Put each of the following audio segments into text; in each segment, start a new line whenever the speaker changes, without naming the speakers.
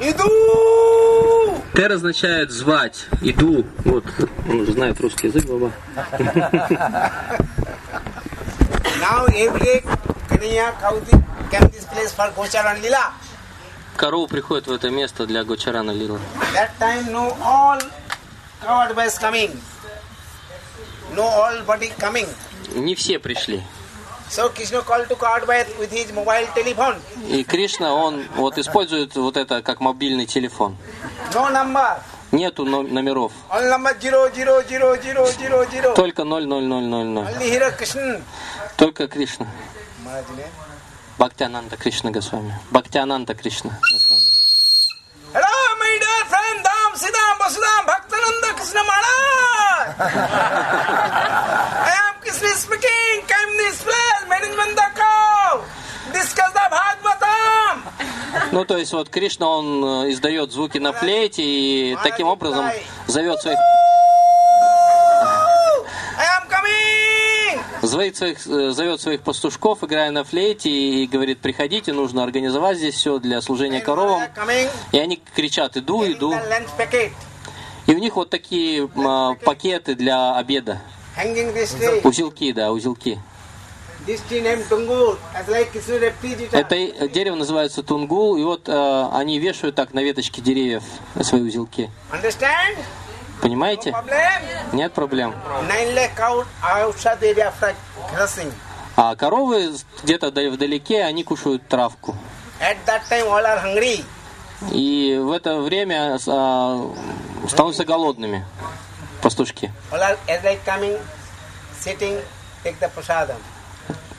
Иду!
Тер означает звать, иду. Вот, он уже знает русский язык, баба.
Now every day, Kanaya Kauti came this place for Gocharan Lila.
Корова приходит в это место для Гочарана Лила.
That time no all covered coming. No all body coming.
Не все пришли. И Кришна, он вот использует вот это как мобильный телефон. Нету но- номеров. Только 00000.
Only here Krishna.
Только Кришна. Бхактиананда Кришна Госвами. Бхактиананда Кришна Госвами.
Hello, my dear friend, Dham, Siddham, Vasudham, Bhaktananda Krishna Maharaj. I am Krishna speaking. Come this place, management the cow. Discuss the Bhagavatam.
Ну, то есть вот Кришна, он э, издает звуки на флейте и таким образом зовет своих, зовет своих, э, зовет своих пастушков, играя на флейте и говорит, приходите, нужно организовать здесь все для служения коровам. И они кричат, иду, иду. И у них вот такие м, пакеты для обеда. Узелки, да, узелки. Это дерево называется тунгул, и вот э, они вешают так на веточке деревьев свои узелки.
Understand?
Понимаете? Нет проблем.
Crossing.
А коровы где-то да- вдалеке, они кушают травку. И в это время а, становятся голодными пастушки.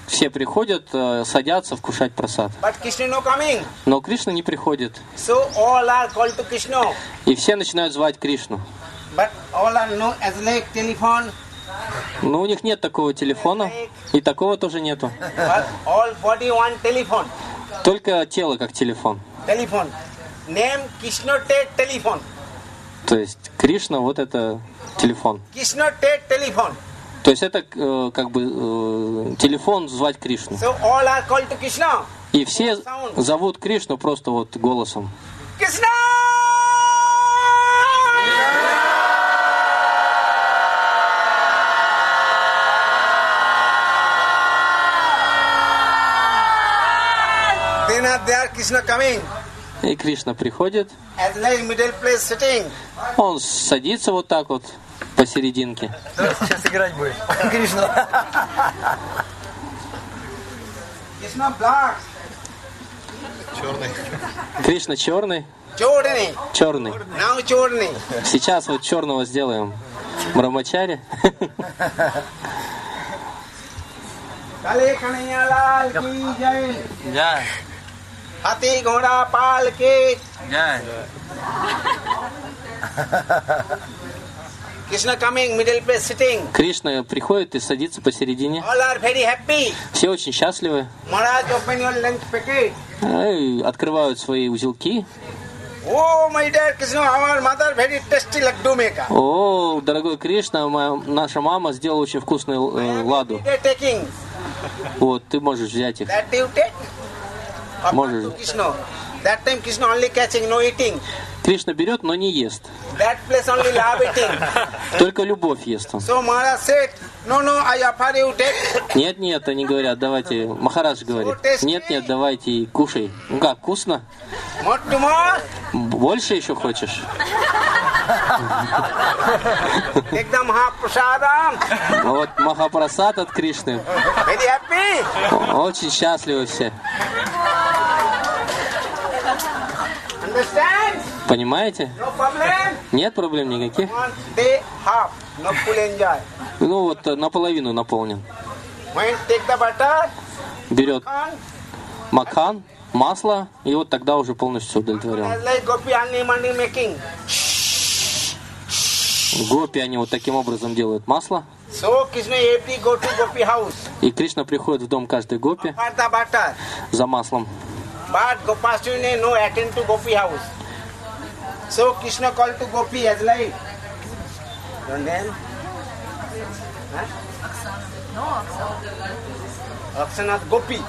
Все приходят, э, садятся вкушать просад. Но Кришна не приходит. И все начинают звать Кришну. Но у них нет такого телефона, и такого тоже нету. Только тело как телефон.
Name Krishna.
То есть Кришна вот это телефон. То есть это э, как бы э, телефон звать Кришну.
So all are called to Krishna.
И все зовут Кришну просто вот голосом.
Coming.
И Кришна приходит, он садится вот так вот посерединке.
Сейчас играть будешь. Кришна.
Krishna black.
Кришна черный,
Chodni.
черный.
Now Chodni.
Сейчас вот черного сделаем. Брамачари.
Jai.
Jai.
Hathi Ghoda Pal ki.
Jai.
Krishna coming, middle place sitting.
Кришна приходит и садится посередине. Все очень счастливы. Открывают свои узелки.
Oh.
О, дорогой Кришна, моя- наша мама сделала очень вкусную э, ладу. Вот, ты можешь взять их. Можешь.
That time Krishna only catching, no eating.
Кришна берет, но не ест. Только любовь ест он. Нет, нет, они говорят, давайте, Махарадж говорит, нет, нет, давайте и кушай. Ну как, вкусно? Больше еще хочешь? Вот Махапрасад от Кришны. Очень счастливы все.
Understand?
Понимаете? Нет проблем никаких. Ну вот э, наполовину наполнен. Берет макан, масло, и вот тогда уже полностью удовлетворен. Гопи, они вот таким образом делают масло. И Кришна приходит в дом каждой гопи за маслом.
So Krishna called to Gopi as like. And then? Huh? No, Aksanath. Aksanath Gopi.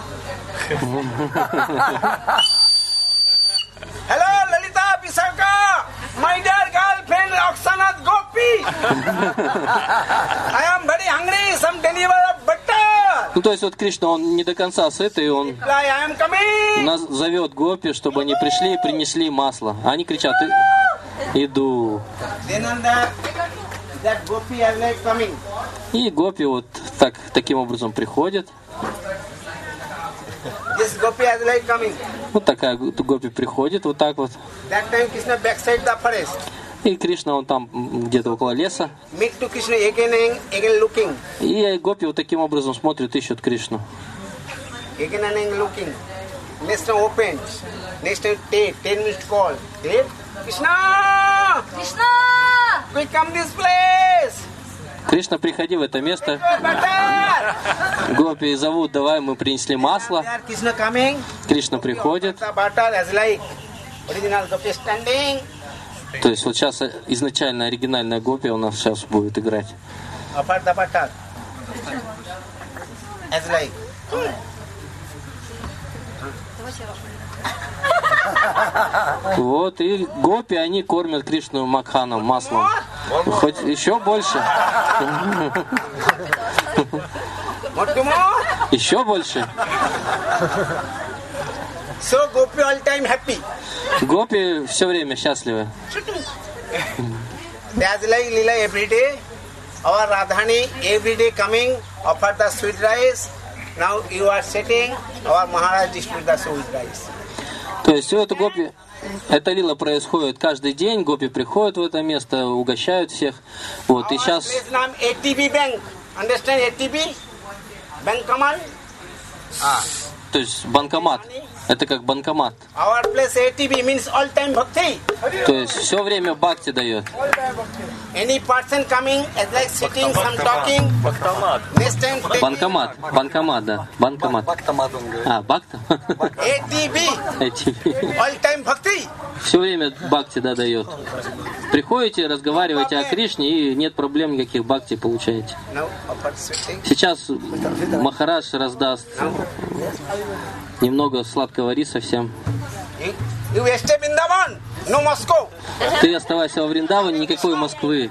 Hello, Lalita Pisarka. My dear girlfriend, Aksanath Gopi. I
Ну, то есть вот Кришна, он не до конца сыт, и он нас зовет гопи, чтобы они пришли и принесли масло. Они кричат, «И- иду. И гопи вот так, таким образом
coming.
Вот такая гопи приходит, вот так вот. И Кришна, он там где-то около леса. И гопи вот таким образом смотрят, ищут Кришну.
Next time open. Next time take. Ten minutes call. Take. Krishna!
Кришна!
Quick come this place.
Кришна, приходи в это место. Гопи зовут, давай, мы принесли масло. Кришна приходит. То есть вот сейчас изначально оригинальная гопи у нас сейчас будет играть.
Like.
Вот, и гопи, они кормят Кришну макханом, маслом. Хоть еще больше? Еще больше?
So gopi all time happy.
Гопи все время счастливы.
As like Lila every day. Our Radhani every day coming, offer the sweet rice. Now you are sitting, our Maharaj distribute the sweet rice.
То есть все это гопи, эта лила происходит каждый день, гопи приходят в это место, угощают всех. Вот, и
Our
сейчас,
place name ATB Bank. Understand ATB? Bank command?
то есть банкомат, это как банкомат.
Our place ATB means all time bhakti.
То есть все время бхакти дает.
Any person coming as like sitting, some talking. Next time take
Банкомат, банкомат, да, банкомат.
Бактомат он говорит.
А, бакта?
ATB, all time bhakti.
Все время бхакти да, дает. Приходите, разговариваете о Кришне, и нет проблем никаких бхакти получаете.
Now
Сейчас Махарадж раздаст немного сладкого риса всем.
You, you stay no Moscow.
Ты оставайся во Вриндаване, никакой Москвы.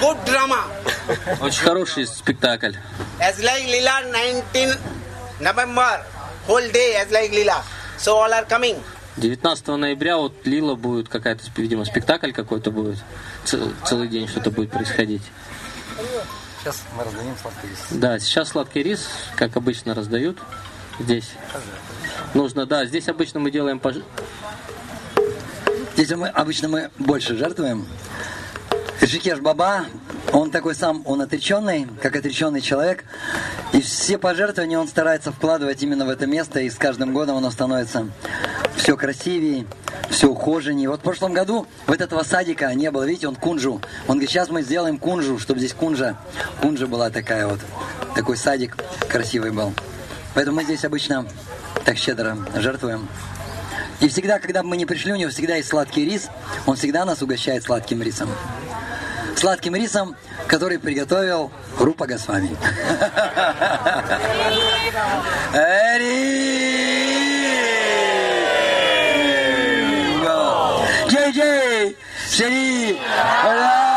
Good drama.
Очень хороший спектакль.
As like Lila 19 November, whole day as like Lila. So all are coming.
19 ноября вот Лила будет какая-то, видимо, спектакль какой-то будет. Ц- Целый день что-то будет происходить.
Сейчас мы раздадим сладкий рис.
Да, сейчас сладкий рис, как обычно, раздают здесь. Нужно, да, здесь обычно мы делаем пож-
Здесь мы обычно мы больше жертвуем. Ришикеш Баба, он такой сам, он отреченный, как отреченный человек. И все пожертвования он старается вкладывать именно в это место, и с каждым годом оно становится все красивее, все ухоженнее. Вот в прошлом году вот этого садика не было, видите, он кунжу. Он говорит, сейчас мы сделаем кунжу, чтобы здесь кунжа, кунжа была такая вот, такой садик красивый был. Поэтому мы здесь обычно так щедро жертвуем. И всегда, когда мы не пришли, у него всегда есть сладкий рис. Он всегда нас угощает сладким рисом. Сладким рисом, который приготовил Рупа Госвами. Джей-джей! Shri Ram.